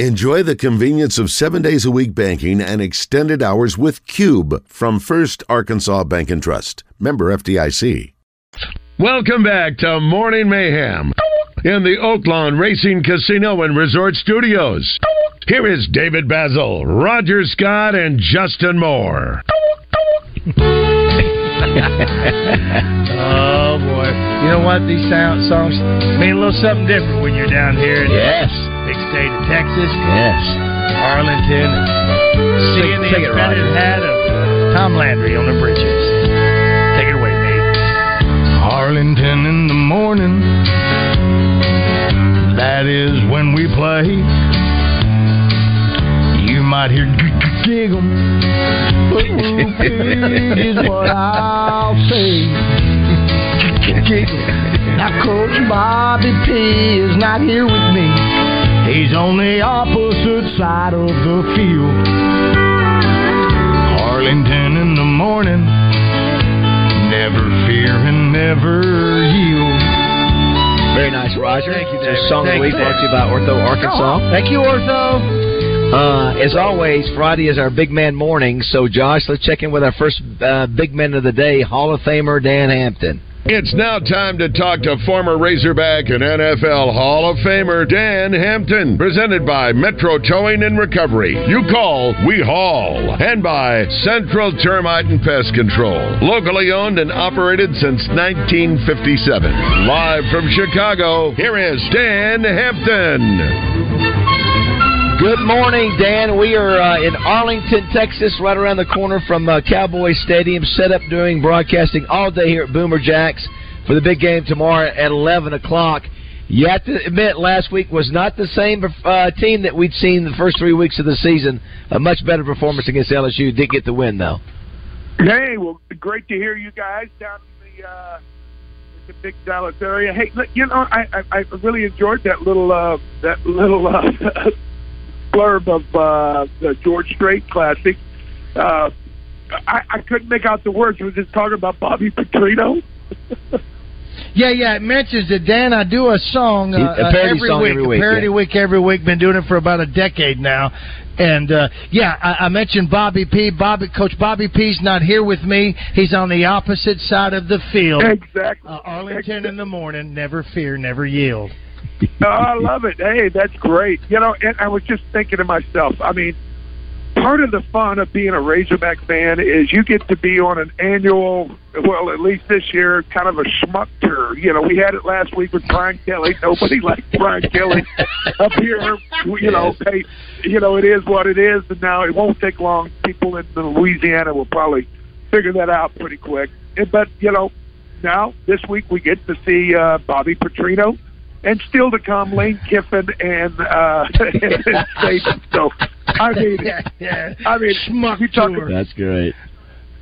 Enjoy the convenience of seven days a week banking and extended hours with Cube from First Arkansas Bank and Trust. Member FDIC. Welcome back to Morning Mayhem in the Oaklawn Racing Casino and Resort Studios. Here is David Basil, Roger Scott, and Justin Moore. Oh boy! You know what? These sound songs mean a little something different when you're down here. In yes. The big state of Texas. Yes. Arlington. And seeing the sing embedded Roger. hat of Tom Landry on the bridges. Take it away, Nate. Arlington in the morning. That is when we play. You might hear g- g- giggle, but whoopee is what I'll say. Giggle. Now, Coach Bobby P is not here with me. He's on the opposite side of the field. Arlington in the morning. Never fear and never yield. Very nice, Roger. Thank you, It's David. a Song of the week brought to you by Ortho Arkansas. Thank you, Ortho. Uh, as always, Friday is our big man morning. So, Josh, let's check in with our first uh, big man of the day, Hall of Famer Dan Hampton. It's now time to talk to former Razorback and NFL Hall of Famer Dan Hampton, presented by Metro Towing and Recovery. You call, we haul. And by Central Termite and Pest Control, locally owned and operated since 1957. Live from Chicago, here is Dan Hampton. Good morning, Dan. We are uh, in Arlington, Texas, right around the corner from uh, Cowboy Stadium, set up doing broadcasting all day here at Boomer Jacks for the big game tomorrow at 11 o'clock. You have to admit, last week was not the same uh, team that we'd seen the first three weeks of the season. A much better performance against LSU. Did get the win, though. Hey, well, great to hear you guys down in the uh, the big Dallas area. Hey, look, you know, I, I I really enjoyed that little uh, that little uh, blurb of uh, the George Strait Classic. Uh, I, I couldn't make out the words. It was just talking about Bobby Petrino. Yeah, yeah. It mentions that Dan. I do a song, uh, A parody every song week, every week, a parody yeah. week every week. Been doing it for about a decade now, and uh, yeah, I, I mentioned Bobby P. Bobby, Coach Bobby P's not here with me. He's on the opposite side of the field. Exactly. Uh, Arlington in the morning. Never fear, never yield. Oh, I love it. Hey, that's great. You know, and I was just thinking to myself, I mean, part of the fun of being a Razorback fan is you get to be on an annual, well, at least this year, kind of a schmuck tour. You know, we had it last week with Brian Kelly. Nobody liked Brian Kelly up here. You know, hey, you know, it is what it is, and now it won't take long. People in Louisiana will probably figure that out pretty quick. But you know, now this week we get to see uh, Bobby Petrino, and still to come Lane Kiffin and uh, and Saban. So I mean, yeah. I mean, Schmuck you talk tour. That's great.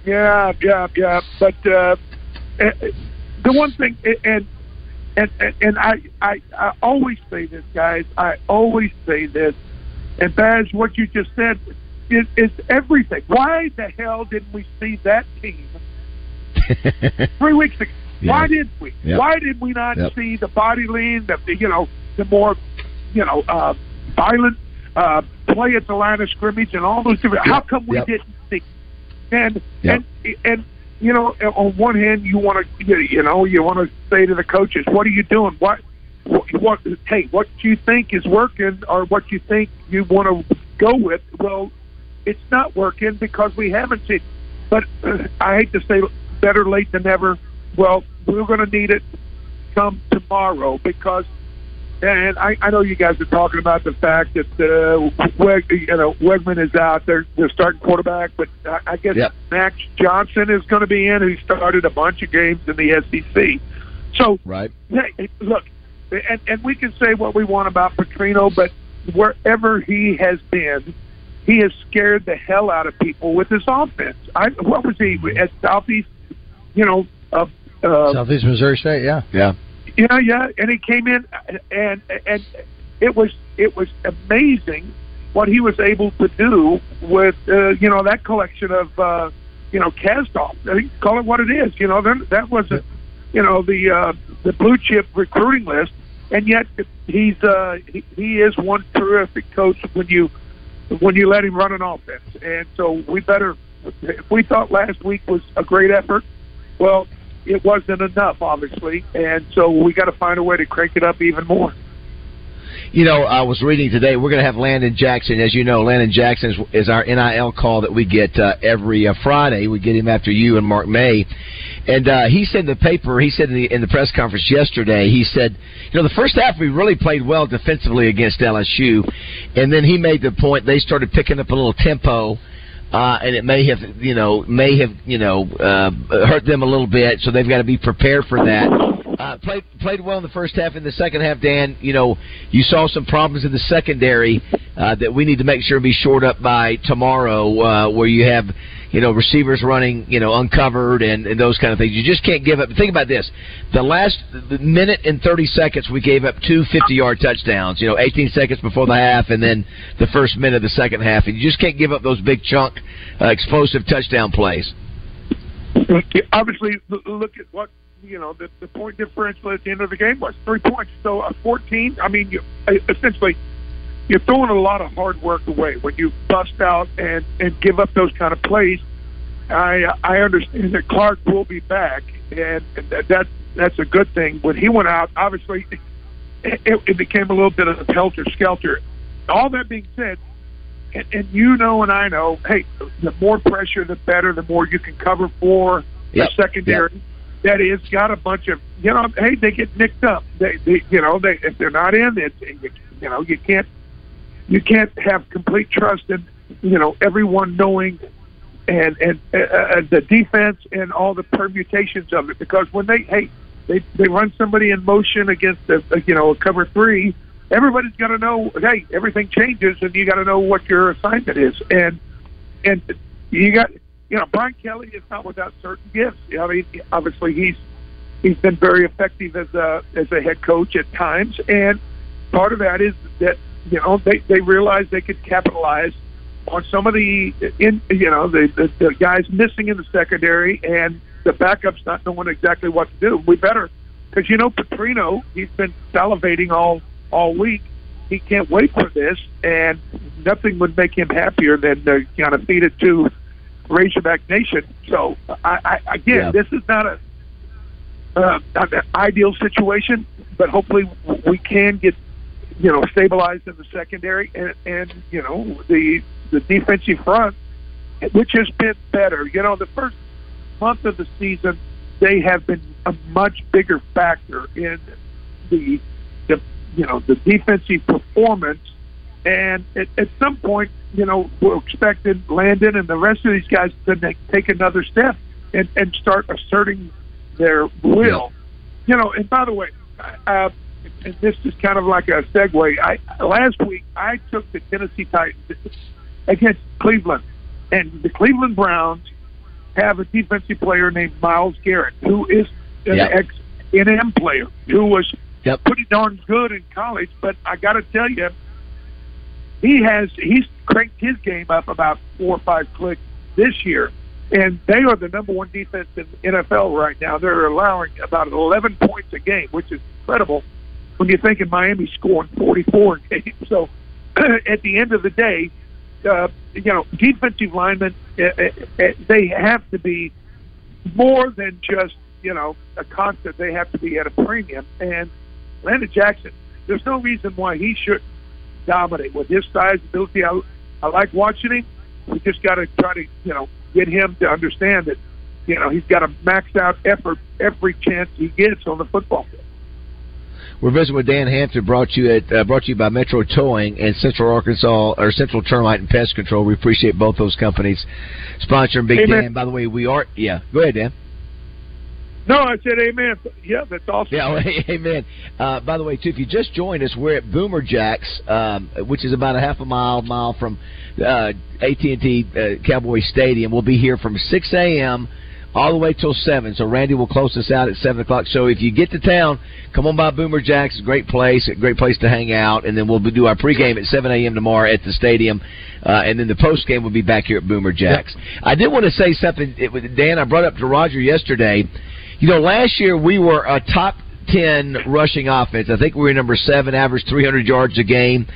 yeah, yeah, yeah. But uh, eh, eh, the one thing, eh, and and and, and I, I I always say this, guys. I always say this. And Baz, what you just said is, is everything. Why the hell didn't we see that team three weeks ago? Why did we? Yep. Why did we not Yep. see the body lean, the the, you know the more you know uh, violent uh, play at the line of scrimmage and all those different? How come we Yep. didn't see? And Yep. and and you know, on one hand, you want to you know you want to say to the coaches, "What are you doing? What what, what hey, what you think is working or what you think you want to go with?" Well, it's not working because we haven't seen. But uh, I hate to say better late than never. Well, we're going to need it come tomorrow because, and I, I know you guys are talking about the fact that uh, Weg, you know Weigman is out. They're they're starting quarterback, but I, I guess Yep. Max Johnson is going to be in. He started a bunch of games in the SEC. So Right. Hey, look, and and we can say what we want about Petrino, but wherever he has been, he has scared the hell out of people with his offense. I what was he at Southeast? You know, uh, uh, Southeast Missouri State. Yeah. Yeah. yeah, yeah, and he came in and and it was it was amazing what he was able to do with uh, you know that collection of uh, you know cast off. Call it what it is. You know, there- that wasn't you know the uh, the blue chip recruiting list. and yet he's uh, he, he is one terrific coach when you when you let him run an offense. And so we better if we thought last week was a great effort, well, it wasn't enough, obviously, and so we got to find a way to crank it up even more. You know, I was reading today. We're going to have Landon Jackson, as you know. Landon Jackson is, is our NIL call that we get uh, every uh, Friday. We get him after you and Mark May, and uh, he said in the paper. He said in the, in the press conference yesterday. He said, you know, the first half we really played well defensively against LSU, and then he made the point they started picking up a little tempo uh, and it may have, you know, may have, you know, uh, hurt them a little bit. So they've got to be prepared for that. Uh, played played well in the first half. In the second half, Dan, you know, you saw some problems in the secondary uh, that we need to make sure be shored up by tomorrow, uh, where you have you know, receivers running, you know, uncovered and, and those kind of things. You just can't give up. Think about this. The last minute and 30 seconds, we gave up two 50 yard touchdowns, you know, 18 seconds before the half and then the first minute of the second half. And you just can't give up those big chunk, uh, explosive touchdown plays. Obviously, look at what you know the, the point differential at the end of the game was three points. So a 14. I mean, you, essentially you're throwing a lot of hard work away when you bust out and and give up those kind of plays. I I understand that Clark will be back, and that that's a good thing. When he went out, obviously, it, it became a little bit of a helter skelter. All that being said, and, and you know, and I know, hey, the more pressure, the better. The more you can cover for yep. the secondary. Yep. That is got a bunch of you know, hey, they get nicked up. They, they you know, they if they're not in, it, you know, you can't you can't have complete trust in you know everyone knowing and and uh, uh, the defense and all the permutations of it. Because when they hey they they run somebody in motion against a, a you know a cover three everybody's got to know hey everything changes and you got to know what your assignment is. And and you got you know Brian Kelly is not without certain gifts. I mean obviously he's he's been very effective as a as a head coach at times. And part of that is that you know, they they realized they could capitalize on some of the in you know the, the the guys missing in the secondary and the backups not knowing exactly what to do. We better because you know Petrino, he's been salivating all all week. He can't wait for this, and nothing would make him happier than to kind of feed it to Razorback Nation. So I, I again, yeah. this is not a uh, an ideal situation, but hopefully we can get you know, stabilized in the secondary, and and you know the the defensive front, which has been better. You know, the first month of the season, they have been a much bigger factor in the the you know the defensive performance. And at, at some point, you know, we're expecting Landon and the rest of these guys to take another step and, and start asserting their will. Yeah. You know, and by the way, uh, and this is kind of like a segue. I last week I took the Tennessee Titans against Cleveland, and the Cleveland Browns have a defensive player named Myles Garrett, who is an yep. ex NM player who was yep. pretty darn good in college. But I got to tell you, he has he's cranked his game up about four or five clicks this year. And they are the number one defense in the NFL right now. They're allowing about 11 points a game, which is incredible when you think of Miami scoring 44 games. So at the end of the day, uh, you know, defensive linemen, uh, uh, they have to be more than just, you know, a constant. They have to be at a premium. And Landon Jackson, there's no reason why he should dominate with his size, ability. I, I like watching him. We just got to try to, you know, get him to understand that, you know, he's got to max out effort every chance he gets on the football field. We're visiting with Dan Hampton, brought you at uh, brought to you by Metro Towing and Central Arkansas or Central Termite and Pest Control. We appreciate both those companies sponsoring Big Amen. Dan. By the way, we are yeah. Go ahead, Dan. No, I said amen. Yeah, that's awesome. Yeah, well, amen. Uh, by the way, too, if you just joined us, we're at Boomer Jacks, um, which is about a half a mile mile from uh, AT&T uh, Cowboy Stadium. We'll be here from 6 a.m all the way till seven. So Randy will close us out at seven o'clock. So if you get to town, come on by Boomer Jacks. Great place, a great place to hang out. And then we'll do our pregame at seven a.m. tomorrow at the stadium, uh, and then the postgame will be back here at Boomer Jacks. Yep. I did want to say something, it, Dan. I brought up to Roger yesterday. You know, last year we were a top ten rushing offense. I think we were number seven, average 300 yards a game.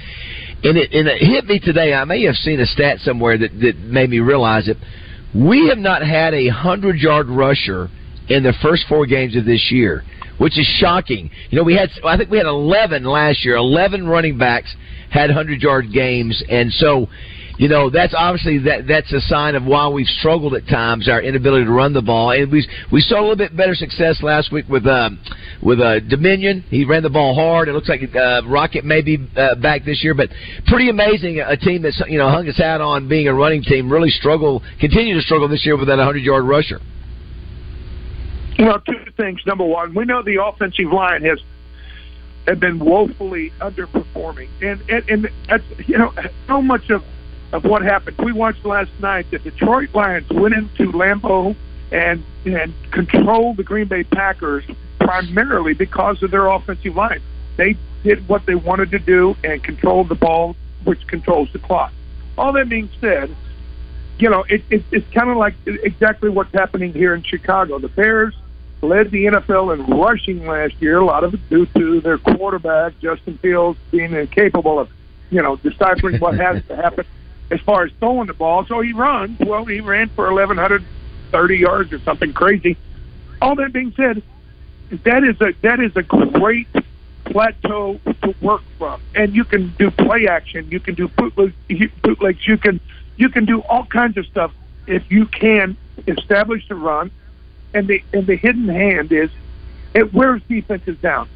And it, and it hit me today. I may have seen a stat somewhere that, that made me realize it. We have not had a hundred yard rusher in the first four games of this year, which is shocking. You know, we had I think we had 11 last year. 11 running backs had hundred yard games, and so you know that's obviously that that's a sign of why we've struggled at times our inability to run the ball. And we we saw a little bit better success last week with uh with uh Dubinion. He ran the ball hard. It looks like uh Rocket may be uh, back this year but pretty amazing a team that's you know hung its hat on being a running team really struggle continue to struggle this year with that 100 yard rusher. Well two things. Number one we know the offensive line has have been woefully underperforming. And and, and that's you know so much of of what happened. We watched last night the Detroit Lions went into Lambeau and and controlled the Green Bay Packers primarily because of their offensive line. They did what they wanted to do and controlled the ball, which controls the clock. All that being said, you know, it, it, it's kind of like exactly what's happening here in Chicago. The Bears led the NFL in rushing last year, a lot of it due to their quarterback, Justin Fields, being incapable of, you know, deciphering what has to happen as far as throwing the ball. So he runs. Well, he ran for 1,130 yards or something crazy. All that being said, that is a that is a great plateau to work from, and you can do play action, you can do bootlegs, bootlegs, you can you can do all kinds of stuff if you can establish the run. And the and the hidden hand is it wears defenses down.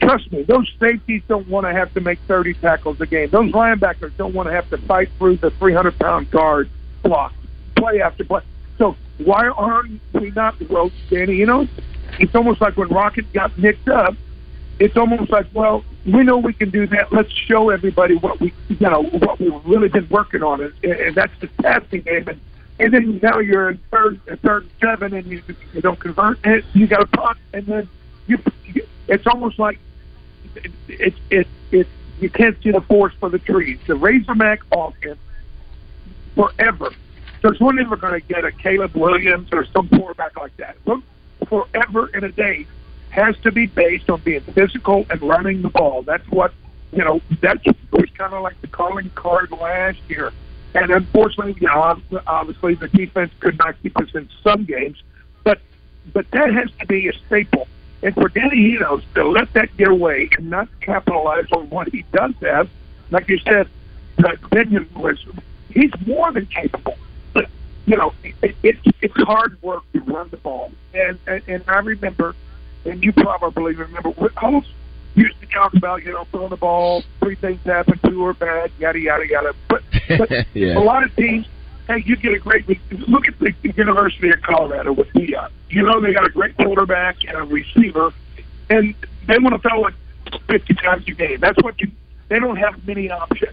Trust me, those safeties don't want to have to make 30 tackles a game. Those linebackers don't want to have to fight through the 300 pound guard block, play after play. So why aren't we not well, Danny? You know, it's almost like when Rocket got nicked up. It's almost like, well, we know we can do that. Let's show everybody what we, you know, what we've really been working on, and, and that's the passing game. And, and then now you're in third, third and seven, and you, you don't convert, and you got a punt, and then you, it's almost like it, it, it, it, you can't see the forest for the trees. The Razorback offense forever. There's one never going to get a Caleb Williams or some quarterback like that. Look, forever and a day has to be based on being physical and running the ball. That's what you know. That was kind of like the calling card last year. And unfortunately, you know, obviously the defense could not keep us in some games, but but that has to be a staple and for Danny Enos to let that get away and not capitalize on what he does have, like you said, that Benyon was, he's more than capable. But, you know, it, it, it's hard work to run the ball. And, and, and I remember, and you probably remember, Holmes used to talk about, you know, throwing the ball, three things happen, two are bad, yada, yada, yada. But, but yeah. a lot of teams, hey, you get a great look at the University of Colorado with Deion. You know they got a great quarterback and a receiver, and they want to throw it 50 times a game. That's what you. They don't have many options,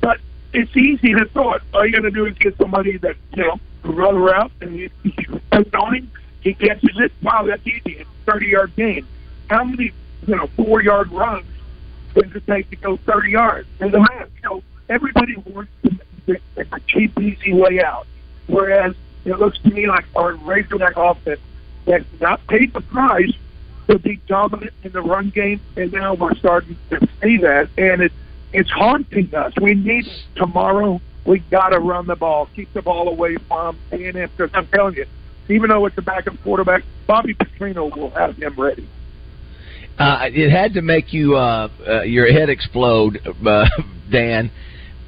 but it's easy to throw it. All you got to do is get somebody that you know run around and you, you on him. He catches it. Wow, that's easy. It's 30 yard gain. How many you know four yard runs does it take to go 30 yards? And the man, you know, everybody wants to the, the cheap, easy way out. Whereas it looks to me like our Razorback offense has not paid the price to be dominant in the run game, and now we're starting to see that, and it it's haunting us. We need tomorrow. We got to run the ball, keep the ball away from A&M. Because I'm telling you, even though it's a backup quarterback, Bobby Petrino will have him ready. Uh, it had to make you uh, uh, your head explode, uh, Dan,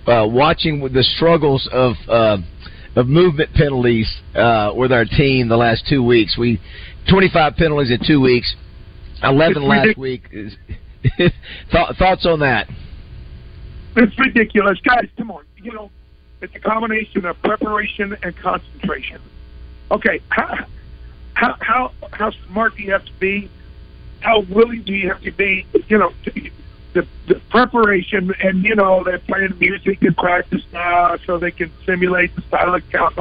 uh, watching the struggles of uh, of movement penalties uh, with our team the last two weeks. We 25 penalties in two weeks, 11 last week. thoughts on that? It's ridiculous, guys. Come on, you know, it's a combination of preparation and concentration. Okay, how how how, how smart do you have to be? How willing do you have to be? You know, to, the, the preparation, and you know they're playing music in practice now, so they can simulate the silent count.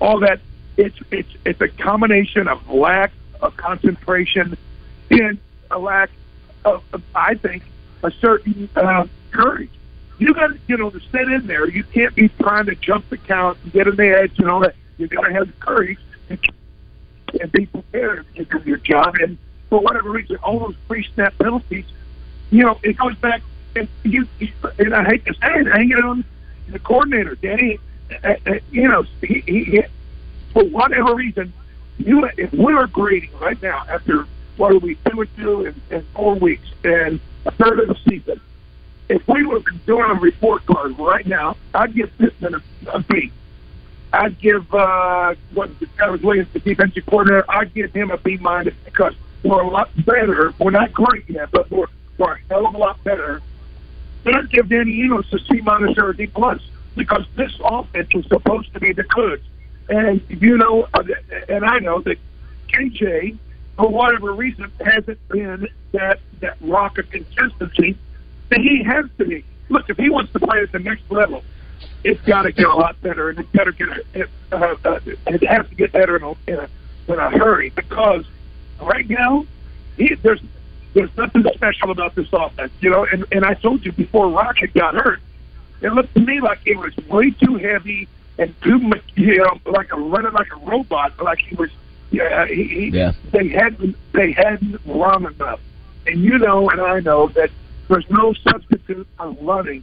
All that. It's it's it's a combination of lack of concentration and a lack of, of I think, a certain uh, courage. You got to, you know, to sit in there. You can't be trying to jump the count and get in the edge and all that. You got to have the courage and, and be prepared to do your job. And for whatever reason, all those pre-snap penalties, you know, it goes back and you, and I hate to say it, hang it on the coordinator, Danny. Uh, uh, you know, he, he, he for whatever reason, you if we are grading right now after what are we two and two in, in four weeks and a third of the season, if we were doing a report card right now, I'd give Pittman a, a B. I'd give uh, what Travis Williams, the defensive coordinator, I'd give him a B minus because we're a lot better. We're not great yet, but we're, we're a hell of a lot better. Then I'd give Danny Enos a C minus or a D plus because this offense was supposed to be the goods. And you know, uh, and I know that KJ, for whatever reason, hasn't been that that rock of consistency that he has to be. Look, if he wants to play at the next level, it's got to get a lot better, and it better get it, uh, uh, it has to get better in a, in a in a hurry because right now he, there's there's nothing special about this offense, you know. And and I told you before Rocket got hurt, it looked to me like it was way too heavy and too much, you know, like a running like a robot, like he was. Yeah, he, yeah. They hadn't they hadn't run enough, and you know, and I know that there's no substitute for running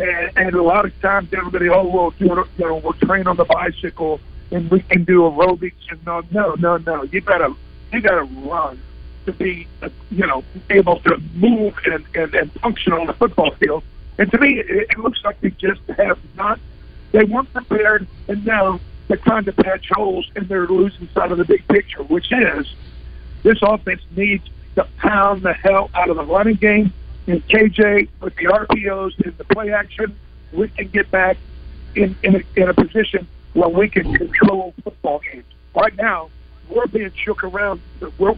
and, and a lot of times everybody, oh, well, you know, you know, we'll train on the bicycle and we can do aerobics. And no, no, no, no. You gotta, you gotta run to be, uh, you know, able to move and, and, and function on the football field. And to me, it, it looks like they just have not, they weren't prepared, and now they're trying to patch holes and they're losing sight of the big picture, which is this offense needs to pound the hell out of the running game and KJ with the RPOs and the play action, we can get back in in a, in a position where we can control football games. Right now, we're being shook around. We're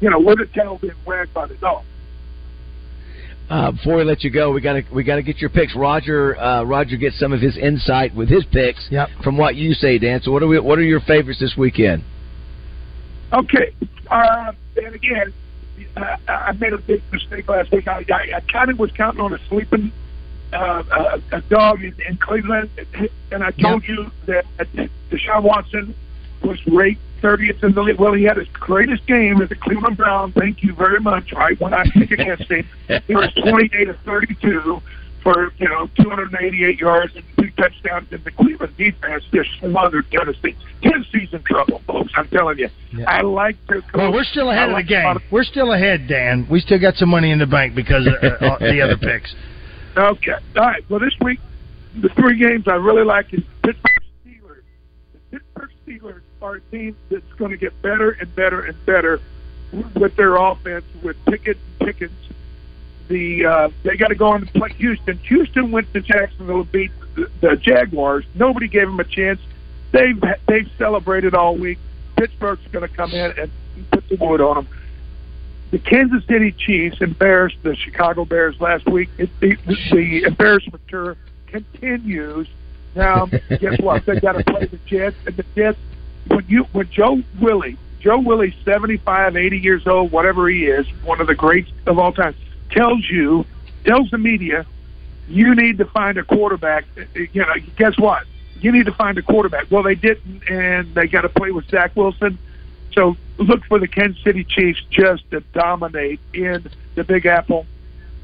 you know we're the tail being wagged by the dog. Uh, before we let you go, we got to we got to get your picks. Roger uh, Roger gets some of his insight with his picks yep. from what you say, Dan. So what are we, what are your favorites this weekend? Okay, uh, and again, uh, I made a big mistake last week. I, I, I kind of was counting on a sleeping uh, a, a dog in, in Cleveland, and I told yep. you that Deshaun Watson was ranked 30th in the league. Well, he had his greatest game as a Cleveland Brown. Thank you very much. Right when I picked against him, he was 28 of 32 for you know 288 yards and two touchdowns. And the Cleveland defense just smothered Tennessee. Tennessee's in trouble, folks. I'm telling you. Yeah. I like their coach. Well, we're still ahead like of the game. Of- we're still ahead, Dan. We still got some money in the bank because of uh, the other picks. Okay. All right. Well, this week the three games I really like is Pittsburgh Steelers. The Pittsburgh Steelers are a team that's going to get better and better and better with their offense with Pickett and Pickens the uh, they got to go on and play Houston. Houston went to Jacksonville and beat the, the Jaguars. Nobody gave them a chance. They've they've celebrated all week. Pittsburgh's going to come in and put the wood on them. The Kansas City Chiefs embarrassed the Chicago Bears last week. It, the, the embarrassment tour continues. Now, guess what? They got to play the Jets, and the Jets. When you when Joe Willie, Joe Willie, 75, 80 years old, whatever he is, one of the greats of all time tells you, tells the media, you need to find a quarterback. Uh, uh, you know, guess what? You need to find a quarterback. Well, they didn't, and they got to play with Zach Wilson. So look for the Kansas City Chiefs just to dominate in the Big Apple.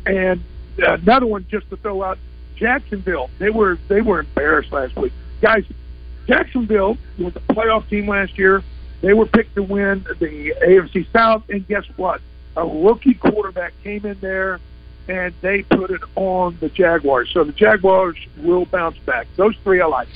And another one just to throw out, Jacksonville. They were they were embarrassed last week, guys. Jacksonville was a playoff team last year. They were picked to win the AFC South, and guess what? a rookie quarterback came in there and they put it on the Jaguars. So the Jaguars will bounce back. Those three I like.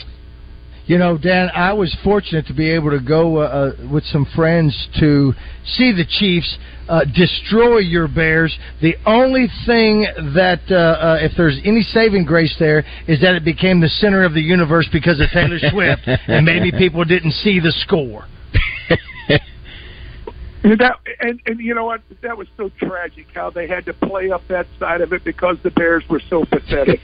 You know, Dan, I was fortunate to be able to go uh, uh, with some friends to see the Chiefs uh, destroy your Bears. The only thing that, uh, uh, if there's any saving grace there, is that it became the center of the universe because of Taylor Swift, and maybe people didn't see the score. And That and and you know what? That was so tragic how they had to play up that side of it because the Bears were so pathetic.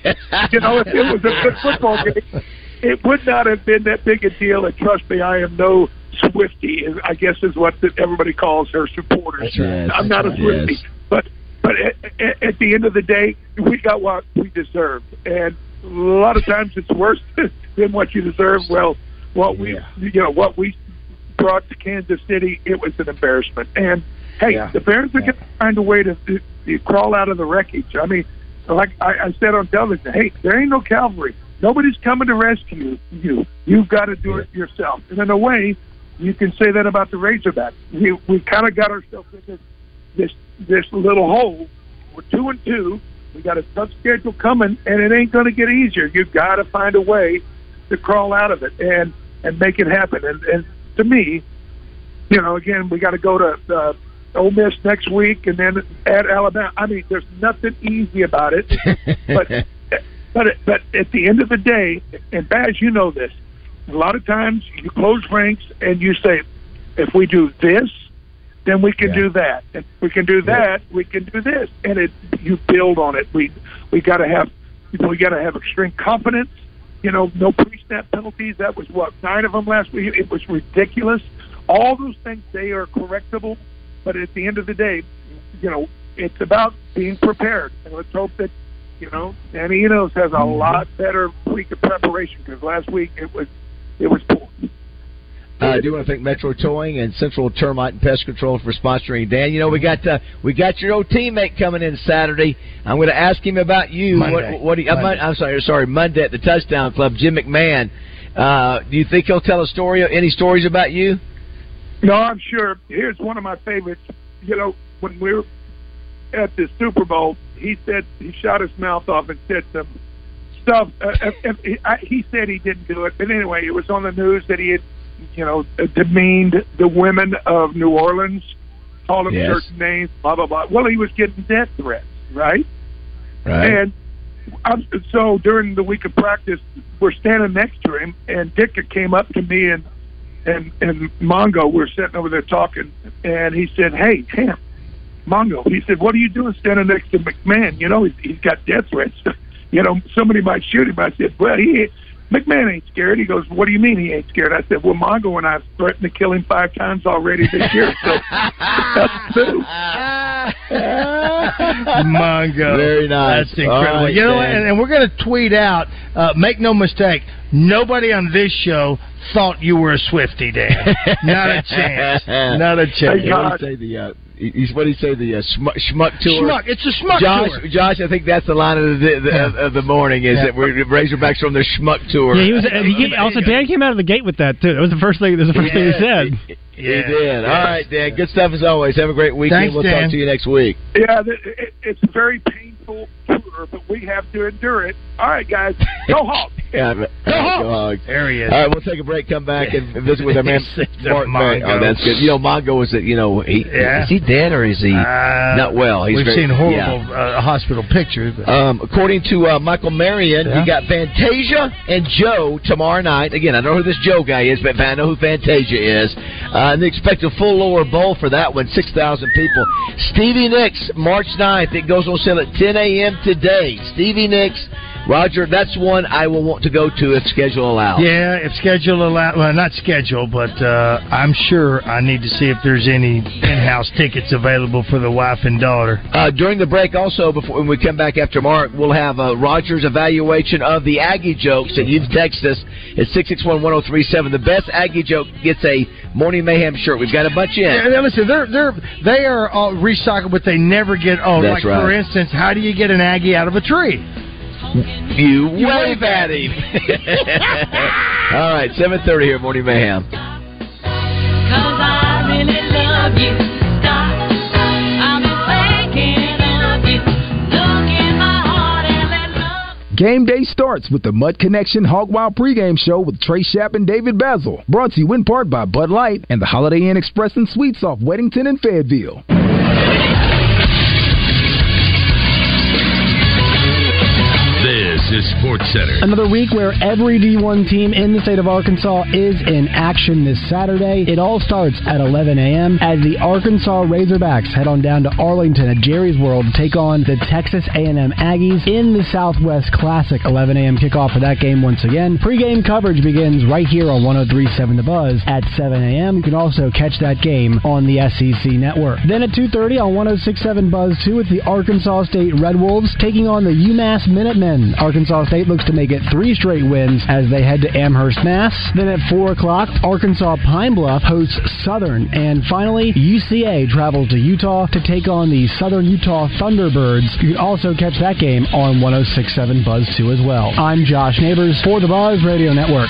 you know, if it was a good football game, it would not have been that big a deal. And trust me, I am no Swifty. I guess is what everybody calls her supporters. Right. I'm not a Swifty, yes. but but at, at the end of the day, we got what we deserved, and a lot of times it's worse than what you deserve. Well, what we you know what we brought to Kansas City, it was an embarrassment. And Hey, Yeah. the Bears are going to find a way to, to, to crawl out of the wreckage. I mean, like I, I said on television, hey, there ain't no cavalry. Nobody's coming to rescue you. You've got to do it yourself. And in a way, you can say that about the Razorbacks. We we kind of got ourselves in this this this little hole. We're two and two. We got a tough schedule coming, and it ain't going to get easier. You've got to find a way to crawl out of it and and make it happen. And and to me, you know, again, we got to go to uh, Ole Miss next week, and then at Alabama. I mean, there's nothing easy about it. but but but at the end of the day, and Baz, you know this. A lot of times you close ranks and you say, if we do this, then we can Yeah. do that. If we can do that, we can do this, and it you build on it. We we got to have we got to have extreme confidence. You know, no pre-snap penalties. That was what nine of them last week. It was ridiculous. All those things they are correctable, but at the end of the day, you know, it's about being prepared. And let's hope that you know Danny Enos has a lot better week of preparation because last week it was it was poor. Uh, I do want to thank Metro Towing and Central Termite and Pest Control for sponsoring. Dan, you know we got uh, we got your old teammate coming in Saturday. I'm going to ask him about you. Monday. What, what do you, uh, Monday. Mon- I'm sorry, sorry, Monday at the Touchdown Club. Jim McMahon. Uh, do you think he'll tell a story? Any stories about you? No, I'm sure. Here's one of my favorites. You know, when we were at the Super Bowl, he said he shot his mouth off and said some stuff. Uh, uh, he, I, he said he didn't do it, but anyway, it was on the news that he had, you know, uh, demeaned the women of New Orleans, called them Yes. certain names, blah blah blah. Well, he was getting death threats, right? Right. And I'm, so during the week of practice, we're standing next to him, and Ditka came up to me and and and Mongo. We're sitting over there talking, and he said, "Hey, Ham, Mongo." He said, "What are you doing standing next to McMahon? You know, he's, he's got death threats. you know, somebody might shoot him." I said, "Well, he." McMahon ain't scared. He goes, "What do you mean he ain't scared?" I said, "Well, Mongo and I have threatened to kill him five times already this year." So that's true. Mongo. Very nice. That's incredible. All right, you know, and, and we're going to tweet out. Uh, make no mistake, nobody on this show thought you were a Swifty, Dan. Not a chance. Not a chance. Hey, What do you say the uh, he's what do you say the uh, schmuck, schmuck tour? Schmuck. It's a schmuck Josh, tour. Josh, I think that's the line of the, the Yeah. of, of the morning is Yeah. that we're Razorbacks from their schmuck tour. Yeah, he was. He came, also, Dan came out of the gate with that too. That was the first thing. That was the first thing he said. He, he Yeah. did. All right, Dan. Good stuff as always. Have a great weekend. Thanks, we'll Dan. talk to you next week. Yeah, th- it, it's very painful tour, but we have to endure it. All right, guys, go Hawks. Yeah, go Hogs. There he is. All right, we'll take a break. Come back and visit with our man He said the Mark Mongo. Oh, that's good. You know, Mongo is that you know he Yeah. is he dead or is he Uh, not well? He's We've very- seen horrible yeah. uh, hospital pictures. But Um, according to uh, Michael Marion, Yeah. you got Fantasia and Joe tomorrow night. Again, I don't know who this Joe guy is, but I know who Fantasia is. Uh, and they expect a full lower bowl for that one, 6,000 people. Stevie Nicks, March 9th. It goes on sale at 10 a.m. today. Stevie Nicks, Roger, that's one I will want to go to if schedule allows. yeah, if schedule allow, well, not schedule, but uh, I'm sure I need to see if there's any in-house tickets available for the wife and daughter. Uh, during the break, also, before when we come back after Mark, we'll have uh, Roger's evaluation of the Aggie jokes, and you can text us at six six one one zero three seven. The best Aggie joke gets a Morning Mayhem shirt. We've got a bunch in. Yeah, listen, they're they're they are all recycled, but they never get old. That's like for instance, how do you get an Aggie out of a tree? You wave at him. All right, seven thirty here, Morning Mayhem. Cause I really love you. Stop. I've been thinking of you. Look in my heart and let love. Game day starts with the Mud Connection Hog Wild pregame show with Trey Shapp and David Basil. Brought to you in part by Bud Light and the Holiday Inn Express and Suites off Weddington and Fayetteville. Sports Center. Another week where every D1 team in the state of Arkansas is in action this Saturday. It all starts at 11 a.m. as the Arkansas Razorbacks head on down to Arlington at Jerry's World to take on the Texas A&M Aggies in the Southwest Classic. 11 a.m. kickoff for that game once again. Pre-game coverage begins right here on 103.7 The Buzz at 7 a.m. You can also catch that game on the SEC Network. Then at 2.30 on 106.7 Buzz 2, it's the Arkansas State Red Wolves taking on the UMass Minutemen. Arkansas Arkansas State looks to make it three straight wins as they head to Amherst, Mass. Then at 4 o'clock, Arkansas Pine Bluff hosts Southern. And finally, UCA travels to Utah to take on the Southern Utah Thunderbirds. You can also catch that game on 1067 Buzz 2 as well. I'm Josh Neighbors for the Buzz Radio Network.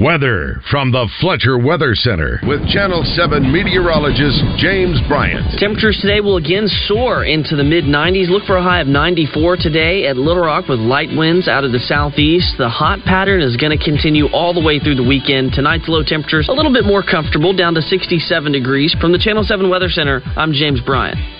Weather from the Fletcher Weather Center with Channel 7 meteorologist James Bryant. Temperatures today will again soar into the mid 90s. Look for a high of 94 today at Little Rock with light winds out of the southeast. The hot pattern is going to continue all the way through the weekend. Tonight's low temperatures a little bit more comfortable, down to 67 degrees. From the Channel 7 Weather Center, I'm James Bryant.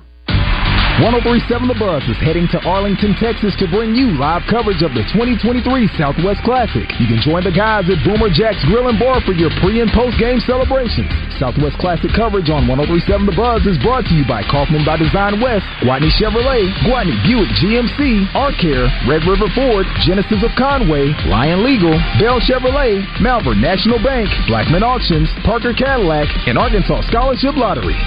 1037 The Buzz is heading to Arlington, Texas to bring you live coverage of the 2023 Southwest Classic. You can join the guys at Boomer Jack's Grill and Bar for your pre and post game celebrations. Southwest Classic coverage on 1037 The Buzz is brought to you by Kaufman by Design West, Gwatney Chevrolet, Gwatney Buick GMC, Arcare, Red River Ford, Genesis of Conway, Lion Legal, Bale Chevrolet, Malvern National Bank, Blackman Auctions, Parker Cadillac, and Arkansas Scholarship Lottery.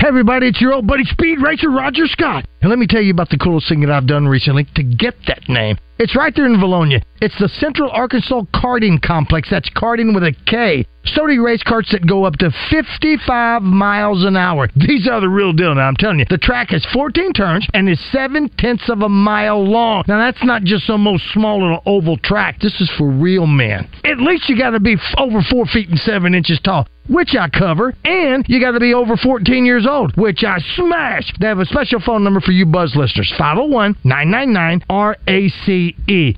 Hey everybody, it's your old buddy Speed Racer Roger Scott. And let me tell you about the coolest thing that I've done recently to get that name. It's right there in Vilonia. It's the Central Arkansas Karting Complex. That's karting with a K. Sodi race karts that go up to 55 miles an hour. These are the real deal now, I'm telling you. The track has 14 turns and is 7 tenths of a mile long. Now, that's not just some old small little oval track. This is for real men. At least you got to be over 4 feet and 7 inches tall which I cover, and you got to be over 14 years old, which I smash. They have a special phone number for you buzz listeners 501 999 RACE.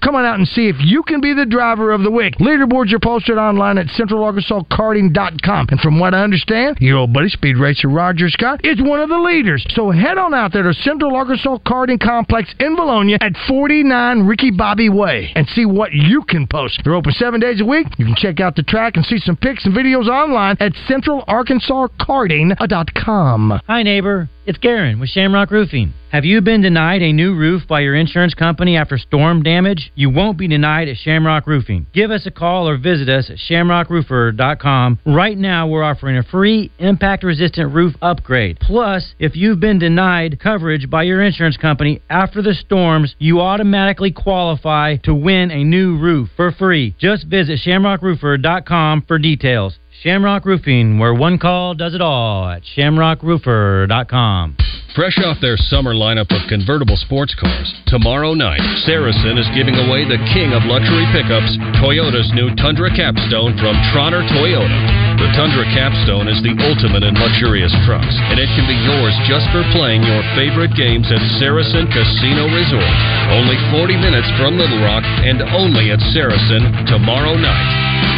Come on out and see if you can be the driver of the week. Leaderboards are posted online at centralarkansaskarting.com. And from what I understand, your old buddy Speed Racer Roger Scott is one of the leaders. So head on out there to Central Arkansas Karting Complex in Vilonia at 49 Ricky Bobby Way and see what you can post. They're open seven days a week. You can check out the track and see some pics and videos online at centralarkansaskarting.com. Hi, neighbor. It's Garen with Shamrock Roofing. Have you been denied a new roof by your insurance company after storm damage? You won't be denied at Shamrock Roofing. Give us a call or visit us at shamrockroofer.com. Right now, we're offering a free impact resistant roof upgrade. Plus, if you've been denied coverage by your insurance company after the storms, you automatically qualify to win a new roof for free. Just visit shamrockroofer.com for details. Shamrock Roofing, where one call does it all at shamrockroofer.com. Fresh off their summer lineup of convertible sports cars, tomorrow night, Saracen is giving away the king of luxury pickups, Toyota's new Tundra Capstone from Trotter Toyota. The Tundra Capstone is the ultimate in luxurious trucks, and it can be yours just for playing your favorite games at Saracen Casino Resort. Only 40 minutes from Little Rock and only at Saracen tomorrow night.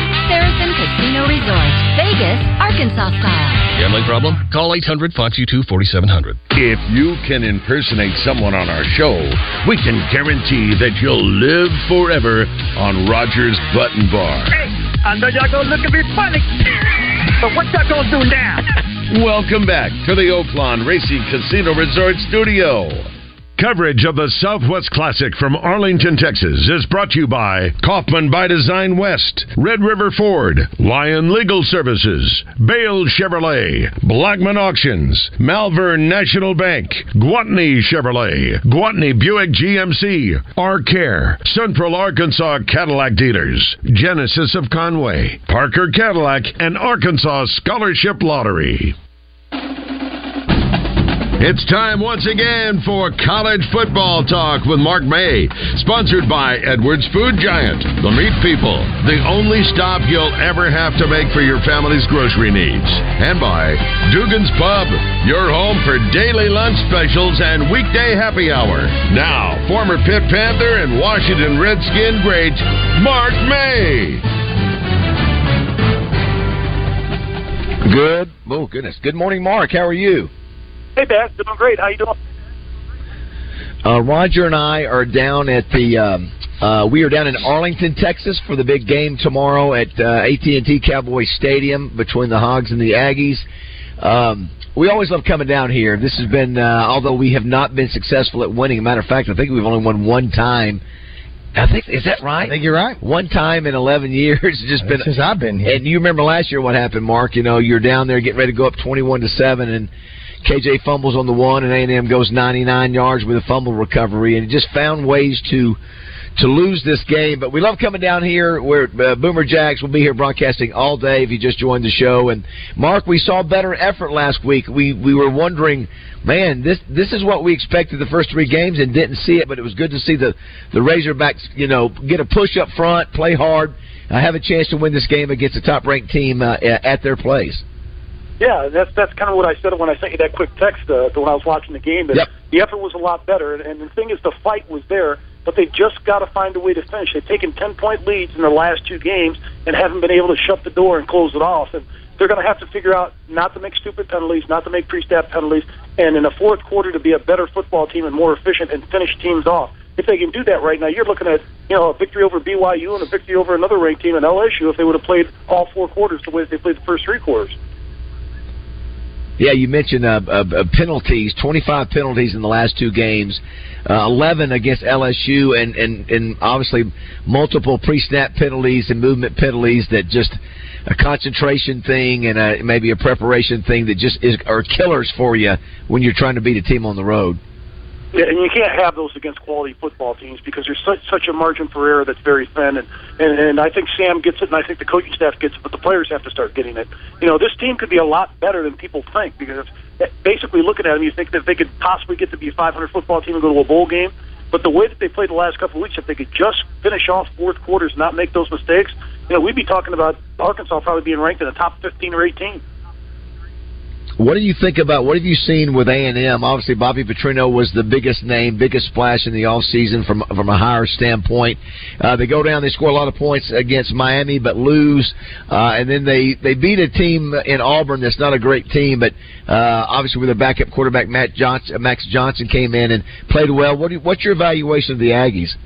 Saracen Casino Resort, Vegas, Arkansas style. Gambling problem? Call 800 522 4700. If you can impersonate someone on our show, we can guarantee that you'll live forever on Rogers Button Bar. I know y'all gonna look at me funny, but what y'all gonna do now? Welcome back to the Oaklawn Racing Casino Resort Studio. Coverage of the Southwest Classic from Arlington, Texas is brought to you by Kaufman by Design West, Red River Ford, Lion Legal Services, Bale Chevrolet, Blackman Auctions, Malvern National Bank, Gwatney Chevrolet, Gwatney Buick GMC, Arcare, Central Arkansas Cadillac Dealers, Genesis of Conway, Parker Cadillac, and Arkansas Scholarship Lottery. It's time once again for College Football Talk with Mark May, sponsored by Edwards Food Giant, the meat people, the only stop you'll ever have to make for your family's grocery needs, and by Dugan's Pub, your home for daily lunch specials and weekday happy hour. Now, former Pitt Panther and Washington Redskin great Mark May. Good. Oh goodness. Good morning, Mark. How are you? Hey, Baz, doing great. How you doing? Uh, Roger and I are down at the. Um, uh, we are down in Arlington, Texas, for the big game tomorrow at uh, AT&T Cowboy Stadium between the Hogs and the Aggies. Um, we always love coming down here. This has been, uh, although we have not been successful at winning. A matter of fact, I think we've only won one time. I think is that right? I think you're right. One time in eleven years. It's just been Since I've been here. And you remember last year what happened, Mark? You know, you're down there getting ready to go up twenty-one to seven, and KJ fumbles on the one, and A and M goes ninety-nine yards with a fumble recovery, and just found ways to to lose this game. But we love coming down here. Where uh, Boomer Jacks will be here broadcasting all day. If you just joined the show, and Mark, we saw better effort last week. We we were wondering, man, this this is what we expected the first three games and didn't see it. But it was good to see the the Razorbacks, you know, get a push up front, play hard, uh, have a chance to win this game against a top ranked team uh, at their place. Yeah, that's that's kind of what I said when I sent you that quick text uh, when I was watching the game. That the effort was a lot better, and, the thing is, the fight was there, but they've just got to find a way to finish. They've taken ten point leads in their last two games and haven't been able to shut the door and close it off. And they're going to have to figure out not to make stupid penalties, not to make pre-snap penalties, and in the fourth quarter to be a better football team and more efficient and finish teams off. If they can do that right now, you're looking at you know a victory over BYU and a victory over another ranked team in LSU if they would have played all four quarters the way they played the first three quarters. Yeah, you mentioned uh, uh, uh, penalties. Twenty-five penalties in the last two games, uh, eleven against LSU, and, and and obviously multiple pre-snap penalties and movement penalties that just a concentration thing and a, maybe a preparation thing that just is are killers for you when you're trying to beat a team on the road. Yeah, and you can't have those against quality football teams because there's such such a margin for error that's very thin. And, and and I think Sam gets it, and I think the coaching staff gets it, but the players have to start getting it. You know, this team could be a lot better than people think because eh, basically looking at them, you think that they could possibly get to be a 500 football team and go to a bowl game. But the way that they played the last couple of weeks, if they could just finish off fourth quarters, not make those mistakes, you know, we'd be talking about Arkansas probably being ranked in the top 15 or 18. What do you think about what have you seen with A and M? Obviously, Bobby Petrino was the biggest name, biggest splash in the off season from from a higher standpoint. Uh, they go down, they score a lot of points against Miami, but lose, uh, and then they they beat a team in Auburn that's not a great team, but uh, obviously with their backup quarterback Matt Johnson, Max Johnson came in and played well. What do what's your evaluation of the Aggies?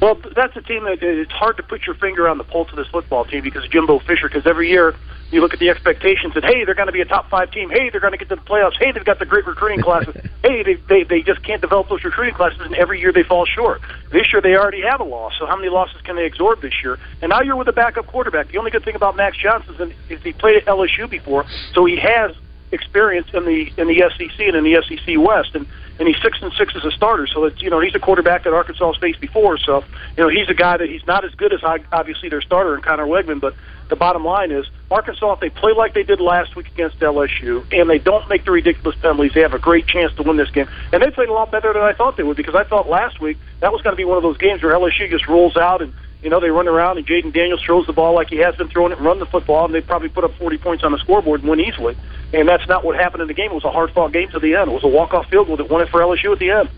Well, that's a team that it's hard to put your finger on the pulse of this football team because Jimbo Fisher. Because every year you look at the expectations that hey, they're going to be a top five team. Hey, they're going to get to the playoffs. Hey, they've got the great recruiting classes. hey, they, they they just can't develop those recruiting classes, and every year they fall short. This year they already have a loss. So how many losses can they absorb this year? And now you're with a backup quarterback. The only good thing about Max Johnson is he played at LSU before, so he has experience in the in the SEC and in the SEC West, and and he's six and six as a starter. So it's you know he's a quarterback that Arkansas has faced before. So you know he's a guy that he's not as good as obviously their starter in Conner Weigman, but the bottom line is Arkansas if they play like they did last week against LSU and they don't make the ridiculous penalties, they have a great chance to win this game. And they played a lot better than I thought they would because I thought last week that was going to be one of those games where LSU just rolls out and you know, they run around and Jayden Daniels throws the ball like he has been throwing it and run the football, and they probably put up 40 points on the scoreboard and win easily. And that's not what happened in the game. It was a hard fought game to the end. It was a walk off field goal that won it for LSU at the end.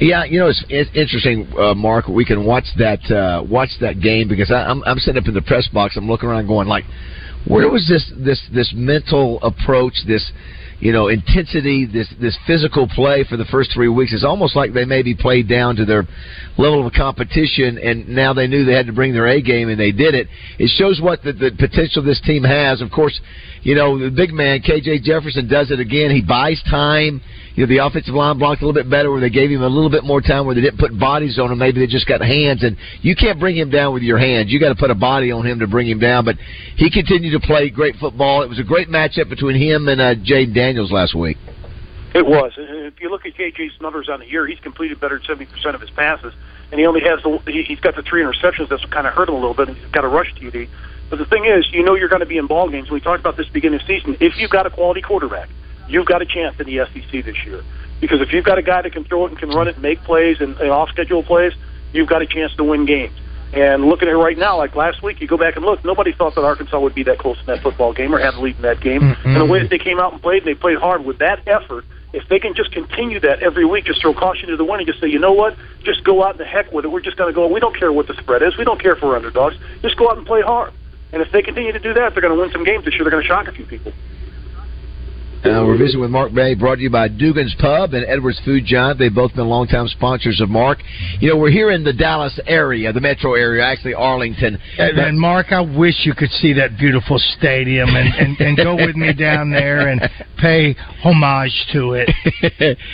Yeah, you know it's, it's interesting, uh, Mark. We can watch that uh, watch that game because I, I'm I'm sitting up in the press box. I'm looking around, going like, where was this this this mental approach? This you know intensity, this this physical play for the first three weeks. It's almost like they maybe played down to their level of competition, and now they knew they had to bring their A game, and they did it. It shows what the, the potential this team has. Of course, you know the big man KJ Jefferson does it again. He buys time. You know the offensive line blocked a little bit better, where they gave him a little bit more time, where they didn't put bodies on him. Maybe they just got hands, and you can't bring him down with your hands. You got to put a body on him to bring him down. But he continued to play great football. It was a great matchup between him and uh, Jayden Daniels last week. It was. If you look at KJ's numbers on the year, he's completed better than seventy percent of his passes, and he only has the he- he's got the three interceptions. That's kind of hurt him a little bit. He's got a rush TD. But the thing is, you know you're going to be in ball games. We talked about this beginning of season. If you've got a quality quarterback, you've got a chance in the SEC this year. Because if you've got a guy that can throw it and can run it and make plays and, and off schedule plays, you've got a chance to win games. And looking at it right now, like last week, you go back and look, nobody thought that Arkansas would be that close in that football game or have the lead in that game. Mm-hmm. And the way that they came out and played, and they played hard with that effort, if they can just continue that every week, just throw caution to the wind and just say, you know what, just go out and the heck with it. We're just going to go. We don't care what the spread is. We don't care if we're underdogs. Just go out and play hard. And if they continue to do that, they're going to win some games this year. They're going to shock a few people. Uh, we're visiting with Mark May, brought to you by Dugan's Pub and Edwards Food Giant. They've both been longtime sponsors of Mark. You know, we're here in the Dallas area, the metro area, actually Arlington. And, and Mark, I wish you could see that beautiful stadium and, and, and go with me down there and pay homage to it.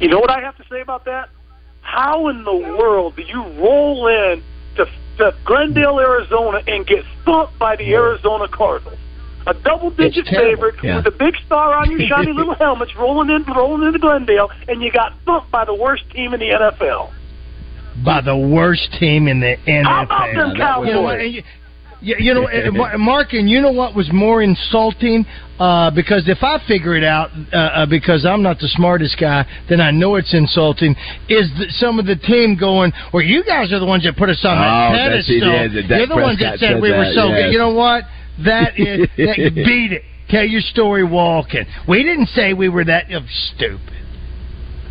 You know what I have to say about that? How in the world do you roll in to, to Glendale, Arizona, and get thumped by the Arizona Cardinals? A double-digit favorite Yeah. with a big star on your shiny little helmets, rolling in, rolling into Glendale, and you got thumped by the worst team in the NFL. by the worst team in the NFL. How about them Cowboys? You know, what, you- you, you know, Mark, and you know what was more insulting? Uh, because if I figure it out, uh, uh, because I'm not the smartest guy, then I know it's insulting. Is the, some of the team going? Well, you guys are the ones that put us on Oh, that that's- he pedestal. You're the ones that said said we were so yes. good. You know what? That is that, beat it. Tell your story walking. We didn't say we were that uh, stupid.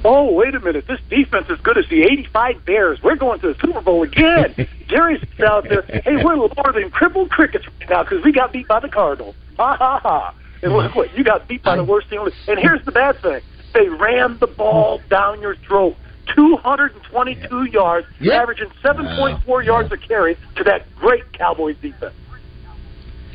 Oh, wait a minute. This defense is good as the 85 Bears. We're going to the Super Bowl again. Jerry's out there. Hey, we're lower than crippled crickets right now because we got beat by the Cardinals. Ha, ha, ha. And look what, you got beat by the worst team. And here's the bad thing. They ran the ball down your throat. 222 yards, averaging 7.4 yards a carry to that great Cowboys defense.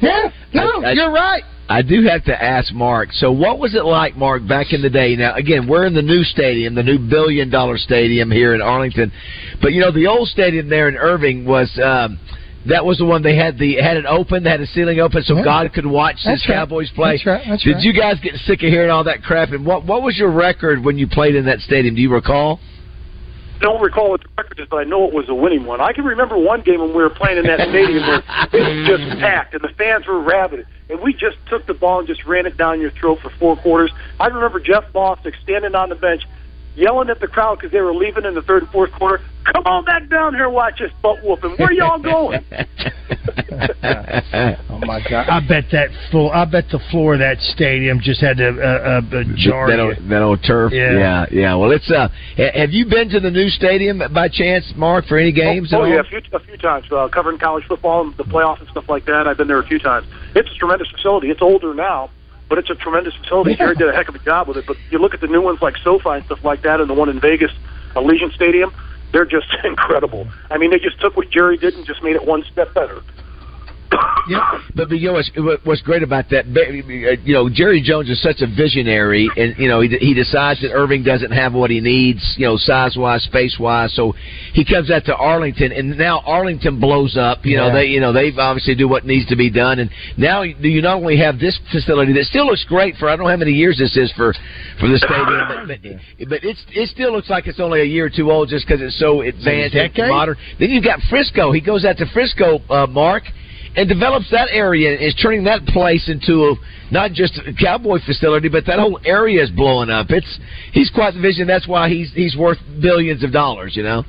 Yeah, no, I- I- you're right. I do have to ask Mark. So, what was it like, Mark, back in the day? Now, again, we're in the new stadium, the new billion-dollar stadium here in Arlington, but you know, the old stadium there in Irving was. Um, that was the one they had the had it open, they had the ceiling open, so Yeah. God could watch That's his right. Cowboys play. That's right. That's Did right. you guys get sick of hearing all that crap? And what what was your record when you played in that stadium? Do you recall? Don't recall what the record is, but I know it was a winning one. I can remember one game when we were playing in that stadium where it was just packed and the fans were rabid, and we just took the ball and just ran it down your throat for four quarters. I remember Jeff Bostic standing on the bench, yelling at the crowd because they were leaving in the third and fourth quarter. Come on back down here, watch us butt whooping. Where y'all going? oh my god! I bet that full. I bet the floor of that stadium just had to uh, uh, uh, jar that old, that old turf. Yeah. yeah, yeah. Well, it's uh. Have you been to the new stadium by chance, Mark, for any games? Oh, at all? yeah, a few, a few times. Uh, covering college football and the playoffs and stuff like that. I've been there a few times. It's a tremendous facility. It's older now, but it's a tremendous facility. Jerry did a heck of a job with it. But you look at the new ones like SoFi and stuff like that, and the one in Vegas, Allegiant Stadium. They're just incredible. I mean, they just took what Jerry did and just made it one step better. Yeah, but, but you know what's, what's great about that? You know, Jerry Jones is such a visionary, and you know he he decides that Irving doesn't have what he needs, you know, size wise, space wise. So he comes out to Arlington, and now Arlington blows up. You know, they you know they obviously do what needs to be done, and now do you not only have this facility that still looks great for I don't know how many years this is for for the stadium, but, but, but it's it still looks like it's only a year or two old just because it's so advanced and modern. Then you've got Frisco. He goes out to Frisco, uh, Mark and develops that area and is turning that place into a, not just a cowboy facility, but that whole area is blowing up. It's he's quite the vision. That's why he's he's worth billions of dollars. You know.